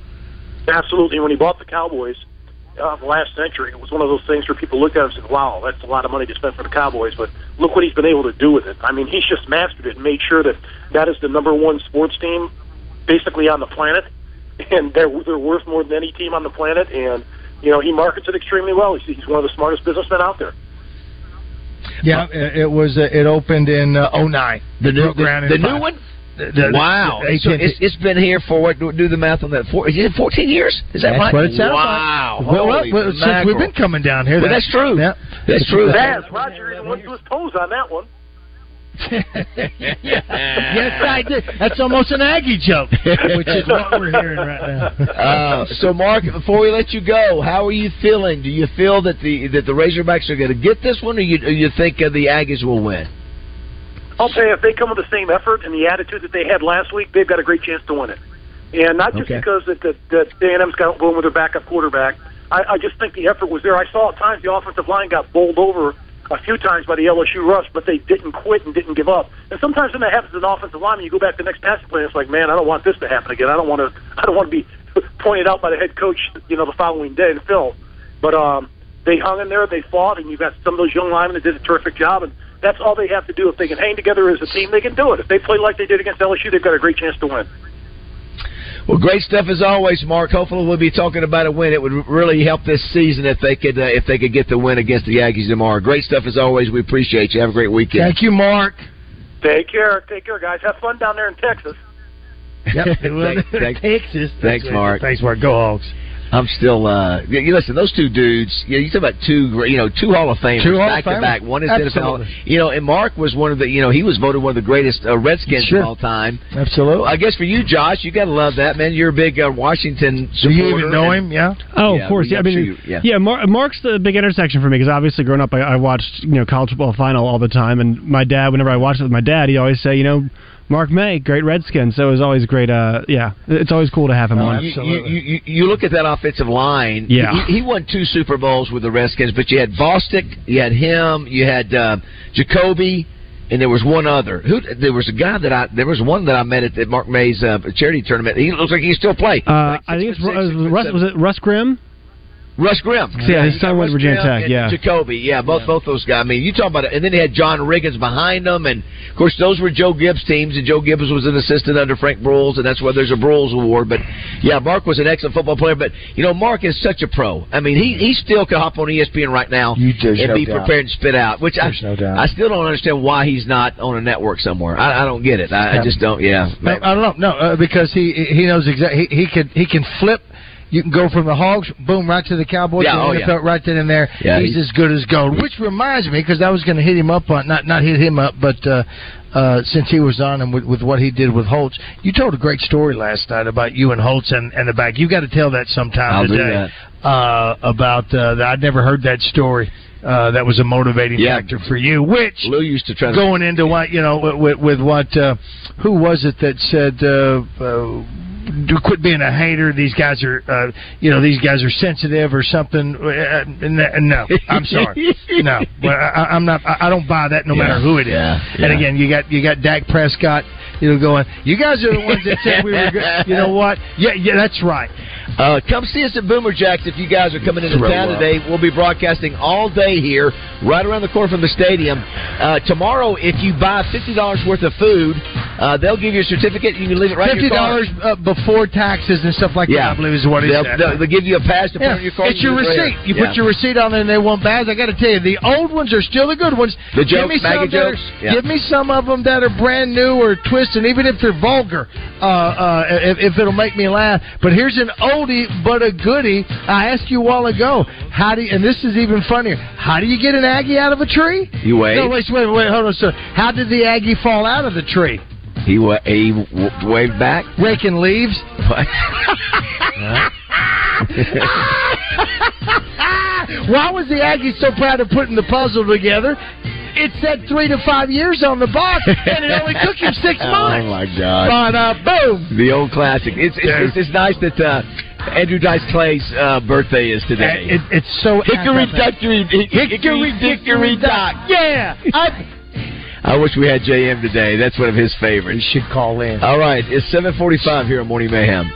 Absolutely. When he bought the Cowboys uh, last century, it was one of those things where people looked at him and said, "Wow, that's a lot of money to spend for the Cowboys." But look what he's been able to do with it. I mean, he's just mastered it and made sure that that is the number one sports team, basically on the planet, and they're they're worth more than any team on the planet. And you know, he markets it extremely well. He's, he's one of the smartest businessmen out there. Yeah, it, it was. Uh, it opened in uh, '09. The new the, ground the new one. The- the- wow! the so it's, it's been here for what? Do, do the math on that? Four, is it 14 years? Is that That's right? what it sounds wow! like. Well, Holy well, since we've been coming down here, Well, that's true. Yeah, That's true. Baz, Roger even went to his toes on that one. yes, I did. That's almost an Aggie joke, which is what we're hearing right now. Uh, so, Mark, before we let you go, how are you feeling? Do you feel that the that the Razorbacks are going to get this one, or you or you think uh, the Aggies will win? I'll tell you, if they come with the same effort and the attitude that they had last week, they've got a great chance to win it. And not just Okay. because that that that A&M's got going with their backup quarterback. I, I just think the effort was there. I saw at times the offensive line got bowled over a few times by the LSU rush, but they didn't quit and didn't give up. And sometimes when that happens an offensive lineman, you go back to the next passing play. And it's like, man, I don't want this to happen again. I don't want to. I don't want to be pointed out by the head coach, you know, the following day and Phil. But um, they hung in there, they fought, and you've got some of those young linemen that did a terrific job. And that's all they have to do. If they can hang together as a team, they can do it. If they play like they did against LSU, they've got a great chance to win. Well, great stuff as always, Mark. Hopefully, we'll be talking about a win. It would really help this season if they could uh, if they could get the win against the Aggies tomorrow. Great stuff as always. We appreciate you. Have a great weekend. Thank you, Mark. Take care. Take care, guys. Have fun down there in Texas. Yep. Thanks- thanks- Texas. Thanks, Mark. Thanks, Mark. Go Hogs. I'm still. uh You you listen, those two dudes. You, know, you talk about two, you know, two Hall of Famers Two Hall of back to back. One is NFL. Absolutely. You know, and Mark was one of the. You know, he was voted one of the greatest uh, Redskins Sure. of all time. Absolutely. I guess for you, Josh, you got to love that man. You're a big uh, Washington. Do you even know and- him? Yeah. Oh, Yeah, of course. Yeah, I mean, you- yeah. yeah. Mar- Mark's the big intersection for me because obviously growing up, I, I watched you know college football final all the time, and my dad, whenever I watched it with my dad, he'd always say, you know, Mark May, great Redskin. So it was always great. Uh, yeah, it's always cool to have him on. You, you, you, you look at that offensive line. Yeah. he, he won two Super Bowls with the Redskins, but you had Bostic, you had him, you had uh, Jacoby, and there was one other. Who? There was a guy that I. There was one that I met at the Mark May's uh, charity tournament. He looks like he still play. Uh, I think it's Ru- Russ. Was it Russ Grimm? Russ Grimm. Yeah, his you son got went to Virginia Grimm Tech, yeah. Jacoby. Yeah, both both those guys. I mean, you talk about it, and then he had John Riggins behind them, and of course those were Joe Gibbs teams, and Joe Gibbs was an assistant under Frank Broyles, and that's why there's a Broyles award. But yeah, Mark was an excellent football player. But you know, Mark is such a pro. I mean, he he still could hop on ESPN right now and no be doubt. prepared and spit out. Which I There's no doubt. I still don't understand why he's not on a network somewhere. I, I don't get it. I, I just don't. Yeah. No, I don't know. No, uh, because he he knows exactly. He, he can he can flip. You can go from the Hogs, boom, right to the Cowboys, Yeah, and oh, the yeah. Right then and there. Yeah, he's he- as good as gold. Which reminds me, because I was going to hit him up on not not hit him up, but uh, uh, since he was on and with, with what he did with Holtz, you told a great story last night about you and Holtz and, and the back. You got to tell that sometime I'll today Uh, about uh, that. I'd never heard that story. Uh, that was a motivating Yeah. factor for you. Which Lou used to try to going into what you know with, with, with what uh, who was it that said uh, uh, quit being a hater. These guys are uh, you know these guys are sensitive or something. Uh, no. I'm sorry. No. I, i'm not I, don't buy that no Yeah. matter who it is. Yeah. and again you got you got Dak Prescott you know going you guys are the ones that said we were good. You know what? Yeah yeah that's right. Uh, come see us at Boomer Jacks if you guys are coming into town today. We'll be broadcasting all day here, right around the corner from the stadium. Uh, tomorrow, if you buy fifty dollars worth of food, uh, they'll give you a certificate. You can leave it right fifty dollars uh, before taxes and stuff like Yeah. that i believe is what he They'll, said they'll, they'll give you a pass to Yeah, put in your car. it's your You can use it receipt. later. You Yeah. put your receipt on there, and they want bags. I got to tell you, the old ones are still the good ones. The give jokes, me some that are- jokes, yeah. Give me some of them that are brand new or twisted, even if they're vulgar. Uh, uh, if, if it'll make me laugh. But here's an oldie but a goodie. I asked you a while ago. How do you, and this is even funnier. How do you get an Aggie out of a tree? You wait. No, wait, wait, wait, hold on. So, how did the Aggie fall out of the tree? He wa- he w- waved back. Raking leaves. What? Why was the Aggie so proud of putting the puzzle together? It said three to five years on the box, and it only took him six months. Oh my God! But uh, boom, The old classic. It's it's, it's, it's nice that uh, Andrew Dice Clay's uh, birthday is today. It, it's so Hickory dickory Hickory dickory dock. Yeah, I, I wish we had JM today. That's one of his favorites. should call in. All right, it's seven forty-five here on Morning Mayhem.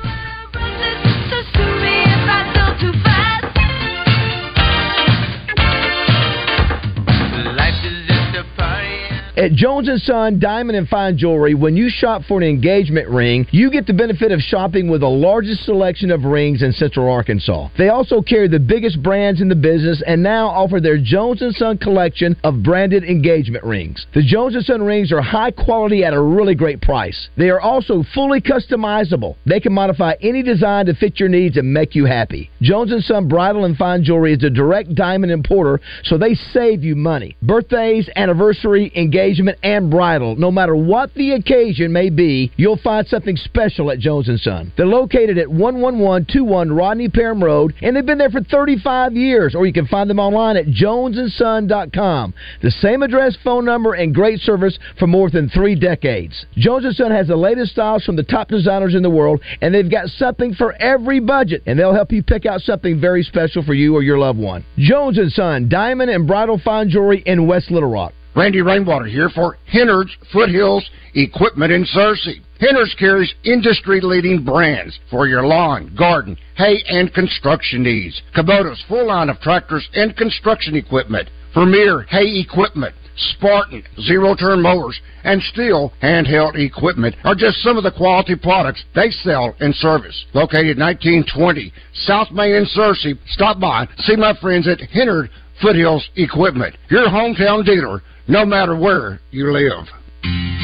At Jones & Son Diamond and Fine Jewelry, when you shop for an engagement ring, you get the benefit of shopping with the largest selection of rings in Central Arkansas. They also carry the biggest brands in the business and now offer their Jones & Son collection of branded engagement rings. The Jones & Son rings are high quality at a really great price. They are also fully customizable. They can modify any design to fit your needs and make you happy. Jones & Son Bridal and Fine Jewelry is a direct diamond importer, so they save you money. Birthdays, anniversary, engagement, and bridal, no matter what the occasion may be, you'll find something special at Jones & Son. They're located at 11121 Rodney Parham Road, and they've been there for 35 years, or you can find them online at jonesandson.com. The same address, phone number, and great service for more than three decades. Jones & Son has the latest styles from the top designers in the world, and they've got something for every budget, and they'll help you pick out something very special for you or your loved one. Jones & Son, diamond and bridal fine jewelry in West Little Rock. Randy Rainwater here for Hennard's Foothills Equipment in Searcy. Hennard's carries industry-leading brands for your lawn, garden, hay, and construction needs. Kubota's full line of tractors and construction equipment. Vermeer Hay Equipment. Spartan, zero turn mowers, and Stihl handheld equipment are just some of the quality products they sell and service. Located 1920 South Main in Searcy, stop by, see my friends at Hennard Foothills Equipment, your hometown dealer, no matter where you live.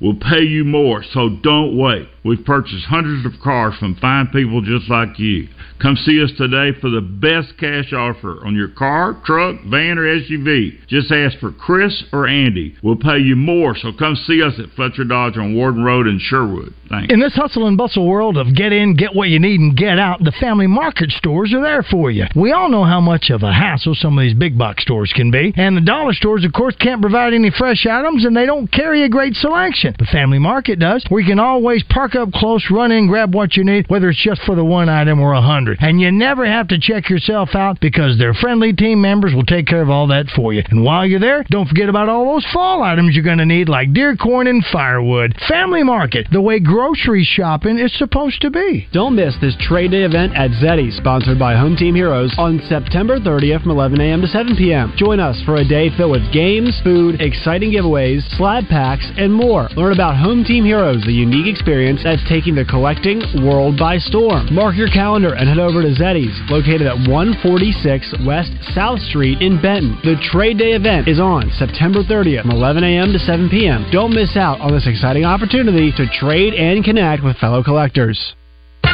We'll pay you more, so don't wait. We've purchased hundreds of cars from fine people just like you. Come see us today for the best cash offer on your car, truck, van, or SUV. Just ask for Chris or Andy. We'll pay you more, so come see us at Fletcher Dodge on Warden Road in Sherwood. Thanks. In this hustle and bustle world of get in, get what you need, and get out, the family market stores are there for you. We all know how much of a hassle some of these big box stores can be, and the dollar stores, of course, can't provide any fresh items, and they don't carry a great selection. The family market does, where you can always park up close, run in, grab what you need, whether it's just for the one item or a hundred. And you never have to check yourself out because their friendly team members will take care of all that for you. And while you're there, don't forget about all those fall items you're going to need, like deer corn and firewood. Family market, the way grocery shopping is supposed to be. Don't miss this trade day event at Zeddy, sponsored by Home Team Heroes, on September 30th from 11 a.m. to 7 p.m. Join us for a day filled with games, food, exciting giveaways, slab packs, and more. Learn about Home Team Heroes, the unique experience that's taking the collecting world by storm. Mark your calendar and head over to Zeddy's, located at 146 West South Street in Benton. The trade day event is on September 30th from 11 a.m. to 7 p.m. Don't miss out on this exciting opportunity to trade and connect with fellow collectors.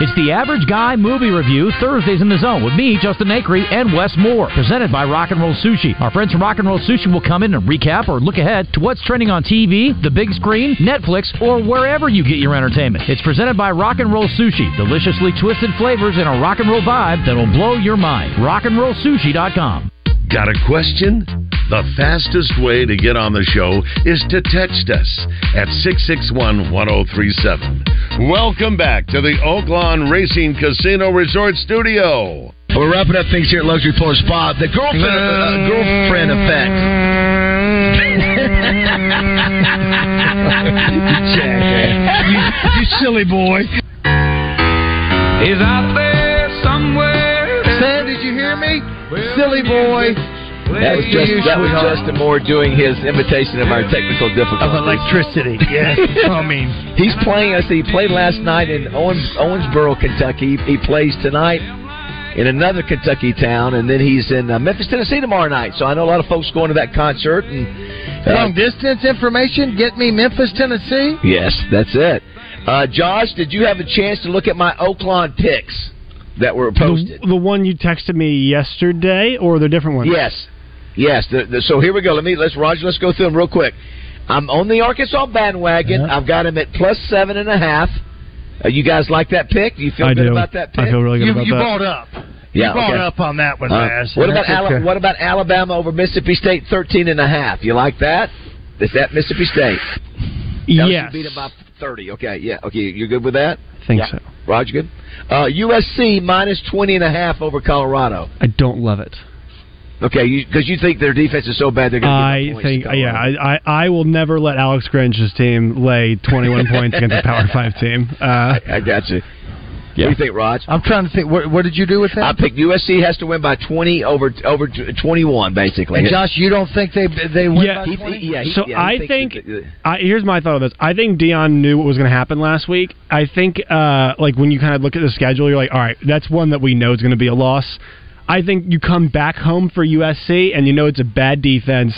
It's the Average Guy Movie Review, Thursdays in the Zone, with me, Justin Acree, and Wes Moore. Presented by Rock and Roll Sushi. Our friends from Rock and Roll Sushi will come in and recap or look ahead to what's trending on TV, the big screen, Netflix, or wherever you get your entertainment. It's presented by Rock and Roll Sushi. Deliciously twisted flavors and a rock and roll vibe that'll blow your mind. RockandRollSushi.com. Got a question? The fastest way to get on the show is to text us at 661 1037. Welcome back to the Oaklawn Racing Casino Resort Studio. We're wrapping up things here at Luxury Floor Spa. The girlfriend, uh, girlfriend effect. you, you silly boy. He's out there somewhere. Sam, did you hear me? Silly boy. That was just that was Justin Moore doing his imitation of our technical difficulties. Of electricity, yes. I mean, He's playing us. He played last night in Owens, Owensboro, Kentucky. He plays tonight in another Kentucky town, and then he's in uh, Memphis, Tennessee tomorrow night. So I know a lot of folks going to that concert. And uh, long distance information, get me Memphis, Tennessee. yes, that's it. Uh, Josh, did you have a chance to look at my Oaklawn picks that were posted? The, the one you texted me yesterday, or the different one? Yes, yes. The, the, so here we go. Let me let's Roger. Let's go through them real quick. I'm on the Arkansas bandwagon. I've got him at plus seven and a half. Uh, you guys like that pick? Do you feel I good do. about that pick? I feel really good You, about you that. brought up. Yeah, you brought okay. up on that one, Uh, Baz. what about That's Ala- what about Alabama over Mississippi State thirteen and a half? You like that? Is that Mississippi State? LSU Yes. beat them by thirty. Okay, yeah. Okay, you're good with that? I think Yeah. so. Roger, good. Uh, USC minus twenty and a half over Colorado. I don't love it. Okay, because you, think their defense is so bad they're going to I think, yeah, I, I I will never let Alex Grinch's team lay 21 points against a Power Five team. Uh, I got you. What do you think, Raj? I'm trying to think. What, what did you do with that? I picked USC has to win by 20 over over 21, basically. And Josh, you don't think they they win Yeah. by He- 20? yeah, he- so yeah, I think, that- I, here's my thought on this. I think Deion knew what was going to happen last week. I think, uh, like when you kind of look at the schedule, you're like, all right, that's one that we know is going to be a loss. I think you come back home for USC, and you know it's a bad defense,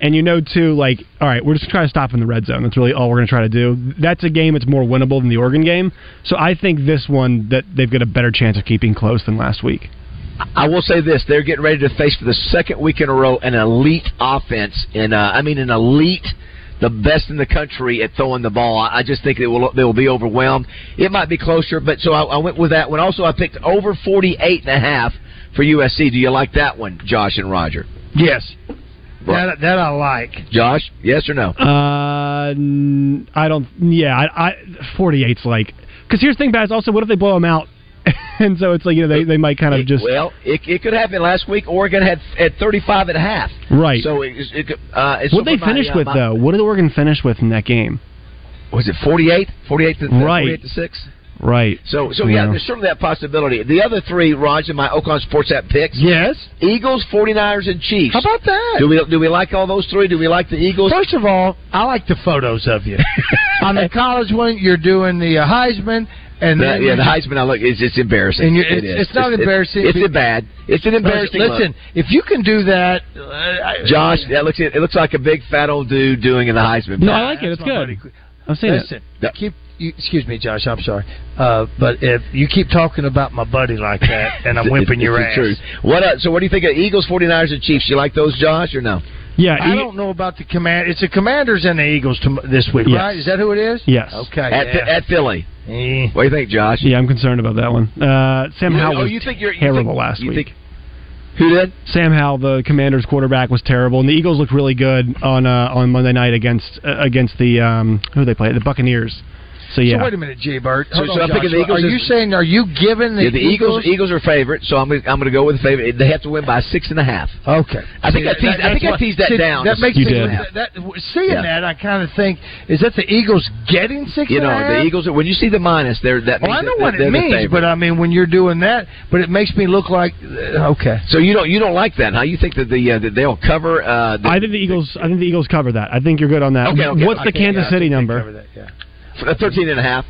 and you know too, like, all right, we're just trying to stop in the red zone. That's really all we're going to try to do. That's a game that's more winnable than the Oregon game. So I think this one that they've got a better chance of keeping close than last week. I will say this: they're getting ready to face for the second week in a row an elite offense, and uh, I mean an elite, the best in the country at throwing the ball. I just think they will they will be overwhelmed. It might be closer, but so I, I went with that one. Also, I picked over forty eight and a half for USC. Do you like that one, Josh and Roger? Yes. That, that I like. Josh, yes or no? Uh, n- I don't. Yeah, I, I 48's like because here's the thing, guys. Also, what if they blow them out? and so it's like you know they, they might kind of just Well, it, it could happen. Last week, Oregon had at thirty five and a half. right. So it, it, could- uh, it's what they so my, finish uh, with my- though? What did Oregon finish with in that game? Was it 48? 48 to Right. 48 to six. Right. So, so yeah, there's certainly that possibility. The other three, Raj, in my Oaklawn Sports app picks. Yes. Eagles, 49ers, and Chiefs. How about that? Do we do we like all those three? Do we like the Eagles? First of all, I like the photos of you. On the college one, you're doing the uh, Heisman, and The- then yeah, the Heisman. I look, it's, it's embarrassing. And you're- it's- is. it's not embarrassing. It's, a bad. It's an embarrassing. look. Listen, if you can do that, uh, Josh, that looks it looks like a big fat old dude doing in the Heisman. No, I like it. It's good. I'm saying Listen, it. keep. You, excuse me, Josh. I'm sorry, uh, but if you keep talking about my buddy like that, and I'm It's- whipping it's your the ass. truth. What? Uh, so, what do you think of Eagles, 49ers, and Chiefs? You like those, Josh, or no? Yeah, I don't know about the command. It's the Commanders and the Eagles tom this week, Yes. right? Is that who it is? Yes. Okay. At, yeah. at Philly. Eh. What do you think, Josh? Yeah, I'm concerned about that one. Uh, Sam You- Howell oh, was you think you're- you terrible think- last you week. think- Who did? Sam Howell, the Commanders' quarterback, was terrible, and the Eagles looked really good on uh, on Monday night against uh, against the um, who they play the Buccaneers. So yeah, So wait a minute, G Bert. So- Hold so on, I'm thinking the Joshua. Eagles Are you saying? Are you giving the, yeah, the Eagles, Eagles are favorite, so I'm gonna, I'm going to go with the favorite. They have to win by six and a half. Okay. I think I See, teased, I think that's I what- teased that see, down. That makes You me did. That, that, seeing Yeah. that, I kind of think is that the Eagles getting six? You and a know, the? Eagles. When you see the minus, they're that. Well, means I know that what it means, but I mean when you're doing that, but it makes me look like uh, okay. So you don't you don't like that, huh? You think that the uh, that they'll cover? Uh, the, I think the Eagles. I think the Eagles cover that. I think you're good on that. Okay, okay. What's the Kansas City think they number? Cover that, yeah. uh, thirteen and a half.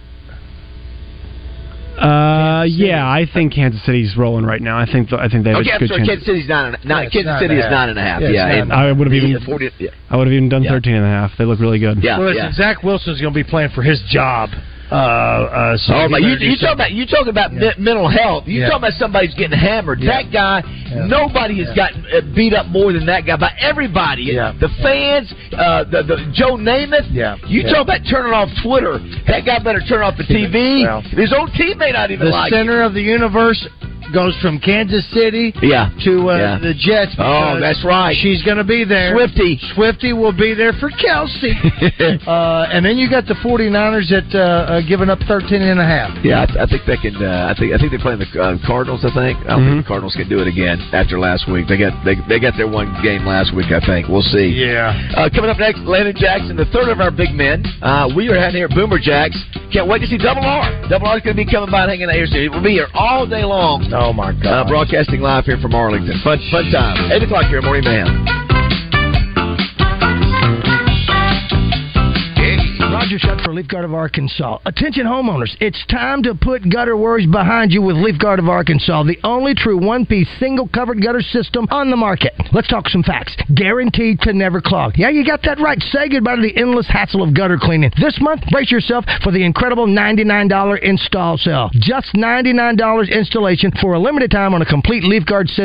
Uh, yeah, I think Kansas City's rolling right now. I think I think they have Okay, a I'm good sorry. chance. Kansas City's nine. And, nine Yeah, Kansas nine City and a is half. nine and a half. Yeah, it's Yeah, and I would have the even 40, yeah. I would have even done Yeah. 13 and a half. They look really good. Yeah, well, yeah. listen, Zach Wilson's going to be playing for his job. Uh, uh, Oh, but you, you talk about you talking about Yeah. me- mental health. You Yeah. talking about somebody's getting hammered. Yeah. That guy, nobody has gotten uh, beat up more than that guy by everybody. Yeah. The fans, uh, the, the Joe Namath. Yeah. You talk about turning off Twitter. That guy better turn off the TV. Well. His own team may not even the like. center of the universe goes from Kansas City. Yeah. to uh, Yeah. the Jets. Oh, that's right. She's going to be there. Swifty. Swifty will be there for Kelce. uh, and then you got the 49ers that uh, uh, giving up 13 and a half. Yeah, I, I think they can. Uh, I think I think they're playing the uh, Cardinals. I think. I don't Mm-hmm. think the Cardinals can do it again after last week. They got they, they got their one game last week. I think we'll see. Yeah. Uh, coming up next, Landon Jackson, the third of our big men. Uh, we are having here at Boomer Jacks. Can't wait to see Double R. Double R is going to be coming by and hanging out here soon. We'll be here all day long. Oh my God! Uh, God. broadcasting live here from Arlington. Fun fun time. Eight o'clock here, Morning Man. Roger Shutt for Leaf Guard of Arkansas. Attention homeowners, it's time to put gutter worries behind you with Leaf Guard of Arkansas, the only true one-piece single covered gutter system on the market. Let's talk some facts. Guaranteed to never clog. Yeah, you got that right. Say goodbye to the endless hassle of gutter cleaning. This month, brace yourself for the incredible $99 install sale. Just $99 installation for a limited time on a complete Leaf Guard system.